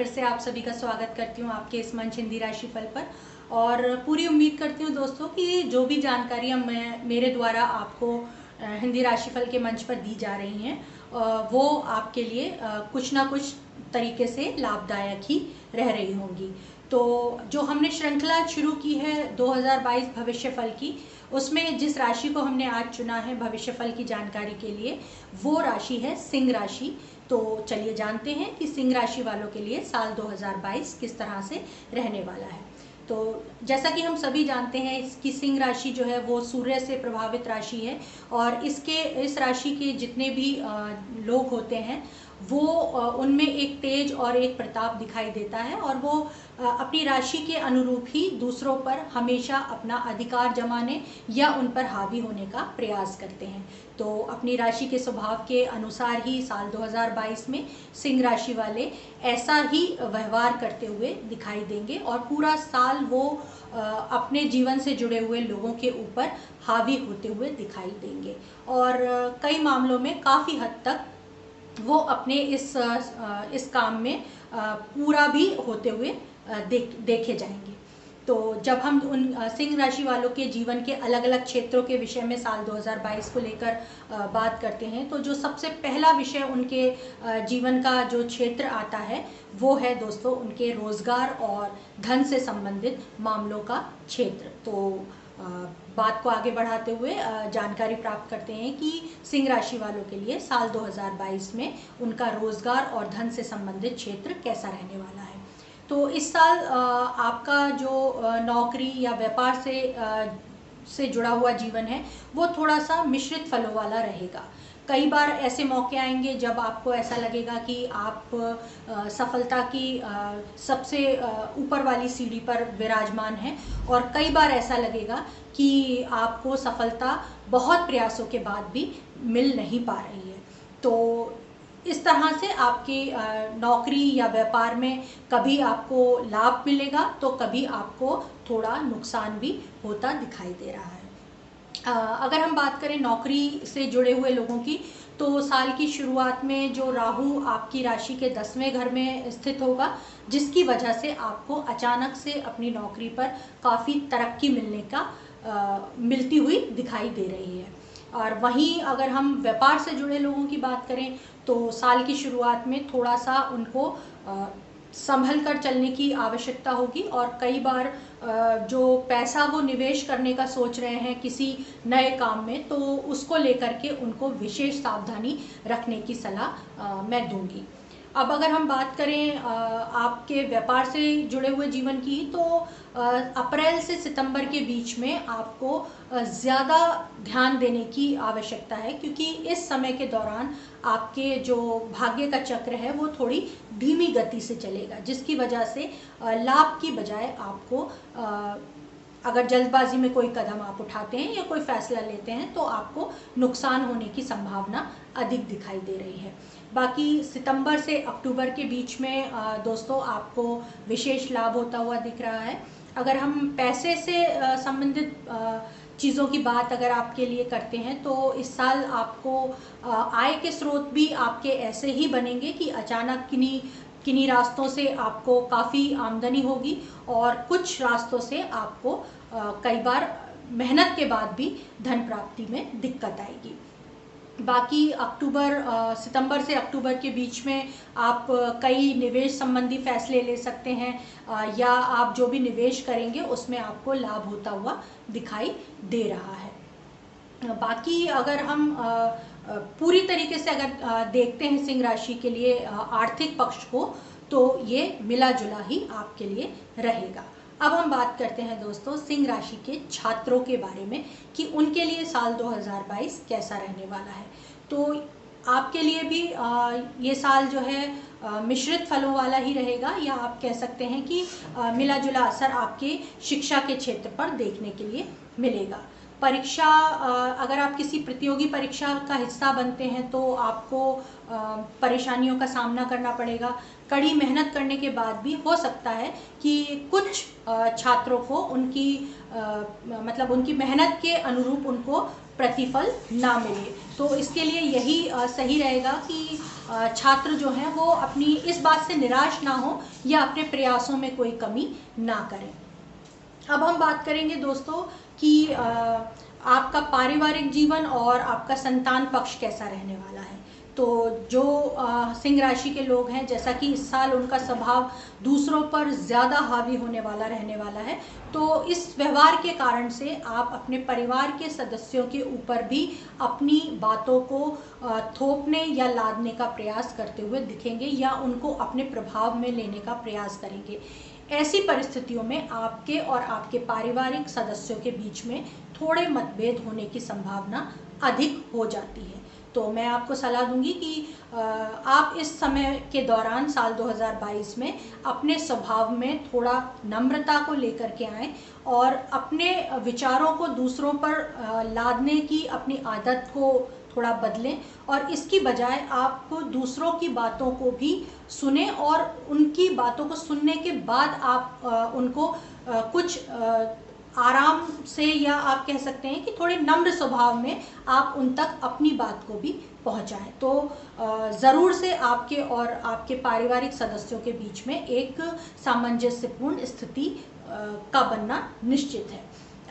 फिर से आप सभी का स्वागत करती हूँ आपके इस मंच हिंदी राशिफल पर। और पूरी उम्मीद करती हूँ दोस्तों कि जो भी जानकारियाँ मैं, मेरे द्वारा आपको हिंदी राशिफल के मंच पर दी जा रही हैं वो आपके लिए कुछ ना कुछ तरीके से लाभदायक ही रह रही होंगी। तो जो हमने श्रृंखला शुरू की है 2022 भविष्य फल की, उसमें जिस राशि को हमने आज चुना है भविष्य फल की जानकारी के लिए, वो राशि है सिंह राशि। तो चलिए जानते हैं कि सिंह राशि वालों के लिए साल 2022 किस तरह से रहने वाला है। तो जैसा कि हम सभी जानते हैं, इसकी सिंह राशि जो है, वो सूर्य से प्रभावित राशि है और इसके, इस राशि के जितने भी लोग होते हैं वो उनमें एक तेज और एक प्रताप दिखाई देता है और वो अपनी राशि के अनुरूप ही दूसरों पर हमेशा अपना अधिकार जमाने या उन पर हावी होने का प्रयास करते हैं। तो अपनी राशि के स्वभाव के अनुसार ही साल 2022 में सिंह राशि वाले ऐसा ही व्यवहार करते हुए दिखाई देंगे और पूरा साल वो अपने जीवन से जुड़े हुए लोगों के ऊपर हावी होते हुए दिखाई देंगे। और कई मामलों में काफ़ी हद तक वो अपने इस इस काम में पूरा भी होते हुए देख, देखे जाएँगे। तो जब हम उन सिंह राशि वालों के जीवन के अलग अलग क्षेत्रों के विषय में साल 2022 को लेकर बात करते हैं तो जो सबसे पहला विषय उनके जीवन का जो क्षेत्र आता है, वो है दोस्तों उनके रोज़गार और धन से संबंधित मामलों का क्षेत्र। तो बात को आगे बढ़ाते हुए जानकारी प्राप्त करते हैं कि सिंह राशि वालों के लिए साल 2022 में उनका रोज़गार और धन से संबंधित क्षेत्र कैसा रहने वाला है। तो इस साल आपका जो नौकरी या व्यापार से से जुड़ा हुआ जीवन है, वो थोड़ा सा मिश्रित फलों वाला रहेगा। कई बार ऐसे मौके आएँगे जब आपको ऐसा लगेगा कि आप सफलता की सबसे ऊपर वाली सीढ़ी पर विराजमान हैं। और कई बार ऐसा लगेगा कि आपको सफलता बहुत प्रयासों के बाद भी मिल नहीं पा रही है। तो इस तरह से आपकी नौकरी या व्यापार में कभी आपको लाभ मिलेगा तो कभी आपको थोड़ा नुकसान भी होता दिखाई दे रहा है। अगर हम बात करें नौकरी से जुड़े हुए लोगों की तो साल की शुरुआत में जो राहु आपकी राशि के दसवें घर में स्थित होगा जिसकी वजह से आपको अचानक से अपनी नौकरी पर काफ़ी तरक्की मिलने का आ, मिलती हुई दिखाई दे रही है। और वहीं अगर हम व्यापार से जुड़े लोगों की बात करें तो साल की शुरुआत में थोड़ा सा उनको आ, संभल कर चलने की आवश्यकता होगी और कई बार जो पैसा वो निवेश करने का सोच रहे हैं किसी नए काम में तो उसको लेकर के उनको विशेष सावधानी रखने की सलाह मैं दूँगी। अब अगर हम बात करें आपके व्यापार से जुड़े हुए जीवन की तो अप्रैल से सितंबर के बीच में आपको ज़्यादा ध्यान देने की आवश्यकता है, क्योंकि इस समय के दौरान आपके जो भाग्य का चक्र है, वो थोड़ी धीमी गति से चलेगा, जिसकी वजह से लाभ की बजाय आपको अगर जल्दबाजी में कोई कदम आप उठाते हैं या कोई फैसला लेते हैं तो आपको नुकसान होने की संभावना अधिक दिखाई दे रही है। बाकी सितंबर से अक्टूबर के बीच में दोस्तों, आपको विशेष लाभ होता हुआ दिख रहा है। अगर हम पैसे से संबंधित चीज़ों की बात अगर आपके लिए करते हैं तो इस साल आपको आय के स्रोत भी आपके ऐसे ही बनेंगे कि अचानक किन्हीं किन्हीं रास्तों से आपको काफ़ी आमदनी होगी और कुछ रास्तों से आपको कई बार मेहनत के बाद भी धन प्राप्ति में दिक्कत आएगी। बाकी अक्टूबर सितंबर से अक्टूबर के बीच में आप कई निवेश संबंधी फैसले ले सकते हैं या आप जो भी निवेश करेंगे उसमें आपको लाभ होता हुआ दिखाई दे रहा है। बाकी अगर हम पूरी तरीके से अगर देखते हैं सिंह राशि के लिए आर्थिक पक्ष को तो ये मिला जुला ही आपके लिए रहेगा। अब हम बात करते हैं दोस्तों सिंह राशि के छात्रों के बारे में कि उनके लिए साल 2022 कैसा रहने वाला है। तो आपके लिए भी ये साल जो है मिश्रित फलों वाला ही रहेगा या आप कह सकते हैं कि मिला जुला असर आपके शिक्षा के क्षेत्र पर देखने के लिए मिलेगा। परीक्षा अगर आप किसी प्रतियोगी परीक्षा का हिस्सा बनते हैं तो आपको परेशानियों का सामना करना पड़ेगा। कड़ी मेहनत करने के बाद भी हो सकता है कि कुछ छात्रों को उनकी मतलब उनकी मेहनत के अनुरूप उनको प्रतिफल ना मिले। तो इसके लिए यही सही रहेगा कि छात्र जो हैं वो अपनी इस बात से निराश ना हो या अपने प्रयासों में कोई कमी ना करें। अब हम बात करेंगे दोस्तों कि आपका पारिवारिक जीवन और आपका संतान पक्ष कैसा रहने वाला है। तो जो सिंह राशि के लोग हैं, जैसा कि इस साल उनका स्वभाव दूसरों पर ज़्यादा हावी होने वाला रहने वाला है तो इस व्यवहार के कारण से आप अपने परिवार के सदस्यों के ऊपर भी अपनी बातों को थोपने या लादने का प्रयास करते हुए दिखेंगे या उनको अपने प्रभाव में लेने का प्रयास करेंगे। ऐसी परिस्थितियों में आपके और आपके पारिवारिक सदस्यों के बीच में थोड़े मतभेद होने की संभावना अधिक हो जाती है। तो मैं आपको सलाह दूँगी कि आप इस समय के दौरान साल 2022 में अपने स्वभाव में थोड़ा नम्रता को लेकर के आएँ और अपने विचारों को दूसरों पर लादने की, अपनी आदत को थोड़ा बदलें और इसकी बजाय आप दूसरों की बातों को भी सुने और उनकी बातों को सुनने के बाद आप उनको कुछ आराम से या आप कह सकते हैं कि थोड़े नम्र स्वभाव में आप उन तक अपनी बात को भी पहुंचाएँ। तो ज़रूर से आपके और आपके पारिवारिक सदस्यों के बीच में एक सामंजस्यपूर्ण स्थिति का बनना निश्चित है।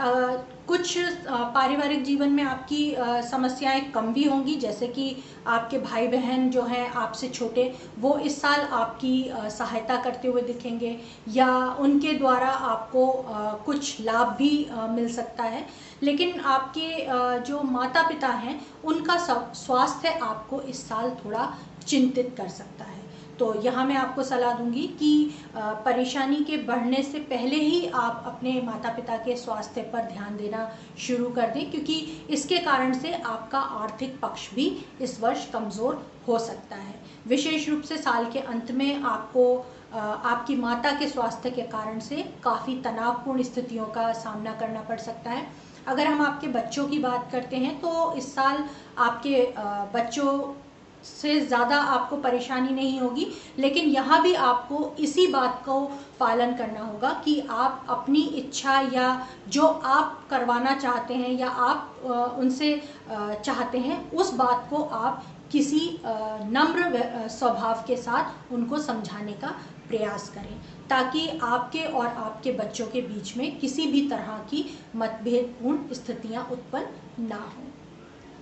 कुछ पारिवारिक जीवन में आपकी समस्याएँ कम भी होंगी, जैसे कि आपके भाई बहन जो हैं आपसे छोटे, वो इस साल आपकी सहायता करते हुए दिखेंगे, या उनके द्वारा आपको कुछ लाभ भी मिल सकता है। लेकिन आपके जो माता पिता हैं, उनका स्वास्थ्य आपको इस साल थोड़ा चिंतित कर सकता है। तो यहाँ मैं आपको सलाह दूँगी कि परेशानी के बढ़ने से पहले ही आप अपने माता पिता के स्वास्थ्य पर ध्यान देना शुरू कर दें, क्योंकि इसके कारण से आपका आर्थिक पक्ष भी इस वर्ष कमज़ोर हो सकता है। विशेष रूप से साल के अंत में आपको आपकी माता के स्वास्थ्य के कारण से काफ़ी तनावपूर्ण स्थितियों का सामना करना पड़ सकता है। अगर हम आपके बच्चों की बात करते हैं तो इस साल आपके बच्चों से ज़्यादा आपको परेशानी नहीं होगी, लेकिन यहाँ भी आपको इसी बात को पालन करना होगा कि आप अपनी इच्छा या जो आप करवाना चाहते हैं या आप उनसे चाहते हैं, उस बात को आप किसी नम्र स्वभाव के साथ उनको समझाने का प्रयास करें, ताकि आपके और आपके बच्चों के बीच में किसी भी तरह की मतभेदपूर्ण स्थितियाँ उत्पन्न ना हों।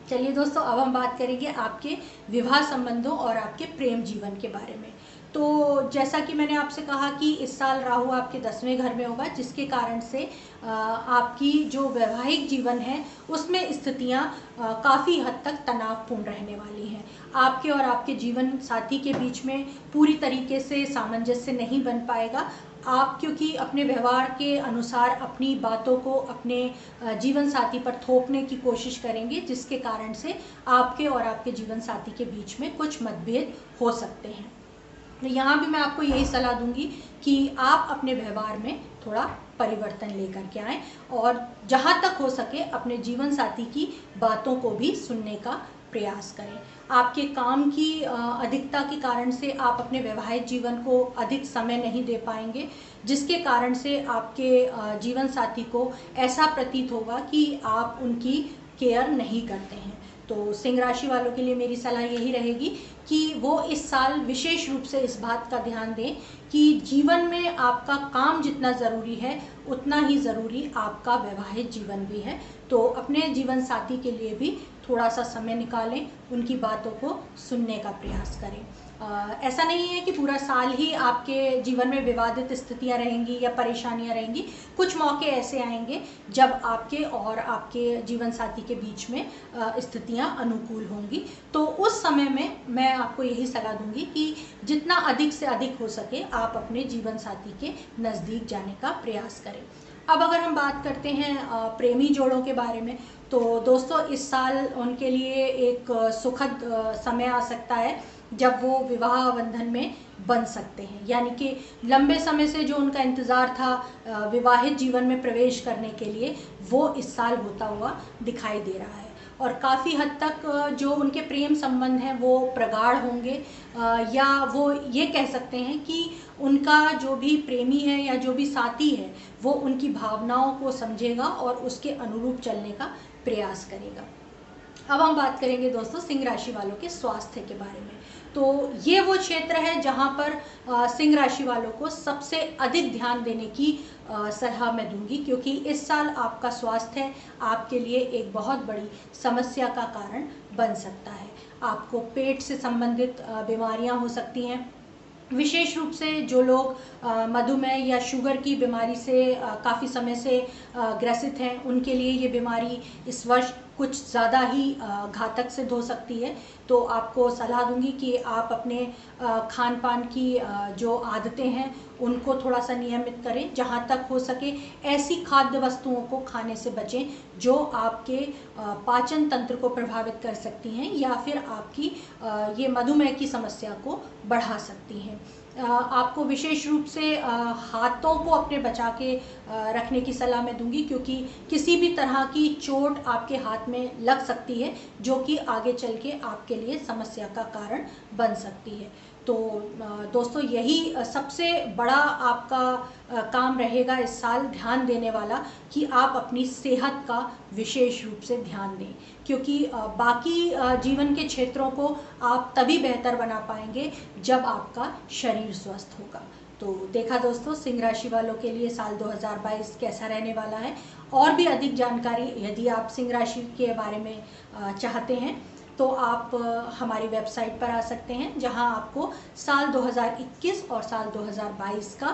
चलिए दोस्तों, अब हम बात करेंगे आपके विवाह संबंधों और आपके प्रेम जीवन के बारे में। तो जैसा कि मैंने आपसे कहा कि इस साल राहु आपके दसवें घर में होगा, जिसके कारण से आपकी जो वैवाहिक जीवन है, उसमें स्थितियाँ काफ़ी हद तक तनावपूर्ण रहने वाली हैं। आपके और आपके जीवन साथी के बीच में पूरी तरीके से सामंजस्य नहीं बन पाएगा। आप, क्योंकि अपने व्यवहार के अनुसार अपनी बातों को अपने जीवन साथी पर थोपने की कोशिश करेंगे, जिसके कारण से आपके और आपके जीवन साथी के बीच में कुछ मतभेद हो सकते हैं। तो यहाँ भी मैं आपको यही सलाह दूँगी कि आप अपने व्यवहार में थोड़ा परिवर्तन लेकर के आएँ और जहाँ तक हो सके अपने जीवन साथी की बातों को भी सुनने का प्रयास करें। आपके काम की अधिकता के कारण से आप अपने वैवाहिक जीवन को अधिक समय नहीं दे पाएँगे, जिसके कारण से आपके जीवन साथी को ऐसा प्रतीत होगा कि आप उनकी केयर नहीं करते हैं। तो सिंह राशि वालों के लिए मेरी सलाह यही रहेगी कि वो इस साल विशेष रूप से इस बात का ध्यान दें कि जीवन में आपका काम जितना ज़रूरी है, उतना ही ज़रूरी आपका वैवाहिक जीवन भी है। तो अपने जीवन साथी के लिए भी थोड़ा सा समय निकालें, उनकी बातों को सुनने का प्रयास करें। ऐसा नहीं है कि पूरा साल ही आपके जीवन में विवादित स्थितियाँ रहेंगी या परेशानियाँ रहेंगी। कुछ मौके ऐसे आएँगे जब आपके और आपके जीवन साथी के बीच में स्थितियाँ अनुकूल होंगी। तो उस समय में मैं आपको यही सलाह दूँगी कि जितना अधिक से अधिक हो सके आप अपने जीवन साथी के नज़दीक जाने का प्रयास करें। अब अगर हम बात करते हैं प्रेमी जोड़ों के बारे में तो दोस्तों, इस साल उनके लिए एक सुखद समय आ सकता है। जब वो विवाह बंधन में बन सकते हैं। यानी कि लंबे समय से जो उनका इंतज़ार था विवाहित जीवन में प्रवेश करने के लिए, वो इस साल होता हुआ दिखाई दे रहा है। और काफ़ी हद तक जो उनके प्रेम संबंध हैं, वो प्रगाढ़ होंगे। या वो ये कह सकते हैं कि उनका जो भी प्रेमी है या जो भी साथी है, वो उनकी भावनाओं को समझेगा और उसके अनुरूप चलने का प्रयास करेगा। अब हम बात करेंगे दोस्तों सिंह राशि वालों के स्वास्थ्य के बारे में। तो ये वो क्षेत्र है जहाँ पर सिंह राशि वालों को सबसे अधिक ध्यान देने की सलाह मैं दूँगी, क्योंकि इस साल आपका स्वास्थ्य आपके लिए एक बहुत बड़ी समस्या का कारण बन सकता है। आपको पेट से संबंधित बीमारियाँ हो सकती हैं। विशेष रूप से जो लोग मधुमेह या शुगर की बीमारी से काफ़ी समय से ग्रसित हैं, उनके लिए ये बीमारी इस वर्ष कुछ ज़्यादा ही घातक सिद्ध हो सकती है। तो आपको सलाह दूँगी कि आप अपने खान पान की जो आदतें हैं, उनको थोड़ा सा नियमित करें, जहाँ तक हो सके ऐसी खाद्य वस्तुओं को खाने से बचें, जो आपके पाचन तंत्र को प्रभावित कर सकती हैं या फिर आपकी ये मधुमेह की समस्या को बढ़ा सकती हैं। आपको विशेष रूप से हाथों को अपने बचा के रखने की सलाह मैं दूँगी, क्योंकि किसी भी तरह की चोट आपके हाथ में लग सकती है, जो कि आगे चल के आपके लिए समस्या का कारण बन सकती है। तो दोस्तों, यही सबसे बड़ा आपका काम रहेगा इस साल ध्यान देने वाला कि आप अपनी सेहत का विशेष रूप से ध्यान दें। क्योंकि बाकी जीवन के क्षेत्रों को आप तभी बेहतर बना पाएँगे जब आपका शरीर स्वस्थ होगा। तो देखा दोस्तों, सिंह राशि वालों के लिए साल 2022 कैसा रहने वाला है? और भी अधिक जानकारी यदि आप सिंह राशि के बारे में चाहते हैं तो आप हमारी वेबसाइट पर आ सकते हैं, जहाँ आपको साल 2021 और साल 2022 का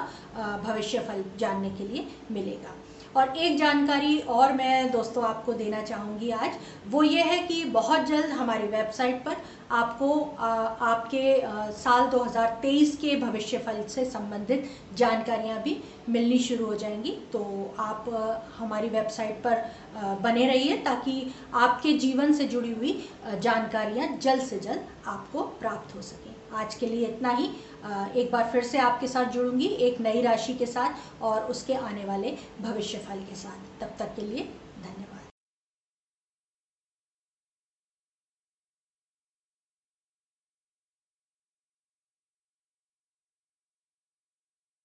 भविष्यफल जानने के लिए मिलेगा। और एक जानकारी और मैं दोस्तों आपको देना चाहूँगी आज। वो ये है कि बहुत जल्द हमारी वेबसाइट पर आपको आ, आपके आ, साल 2023 के भविष्य फल से संबंधित जानकारियाँ भी मिलनी शुरू हो जाएँगी। तो आप आ, हमारी वेबसाइट पर बने रहिए ताकि आपके जीवन से जुड़ी हुई जानकारियाँ जल्द से जल्द आपको प्राप्त हो सकें। आज के लिए इतना ही। एक बार फिर से आपके साथ जुड़ूँगी एक नई राशि के साथ और उसके आने वाले भविष्यफल के साथ। तब तक के लिए